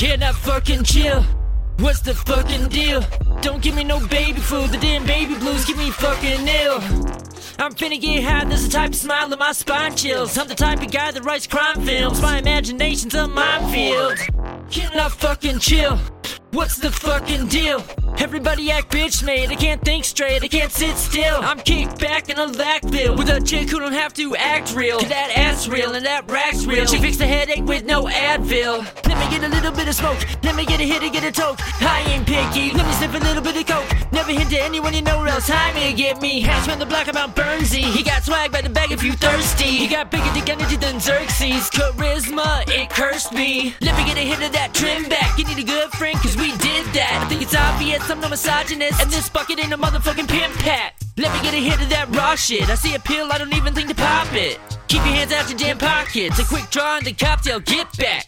Can I fucking chill? What's the fucking deal? Don't give me no baby food, the damn baby blues give me fucking ill. I'm finna get high, there's a type of smile that my spine chills. I'm the type of guy that writes crime films, my imagination's a minefield. Can I fucking chill? What's the fucking deal? Everybody act bitch made, I can't think straight, I can't sit still. I'm kicked back in a Lac Ville with a chick who don't have to act real. Cause that ass real and that rack's real. She fixed the headache with no Advil. Me get a little bit of smoke, let me get a hit and get a toke. I ain't picky, let me sniff a little bit of coke. Never hint to anyone you know, else I may get me. Hash from the block about Burnsie. He got swag by the bag if you thirsty. He got bigger dick energy than Xerxes. Charisma, it cursed me. Let me get a hit of that trim back. You need a good friend, cause we did that. I think it's obvious I'm no misogynist. And this bucket ain't a motherfucking pimp pat. Let me get a hit of that raw shit. I see a pill, I don't even think to pop it. Keep your hands out your damn pockets. A quick draw and the cocktail, get back.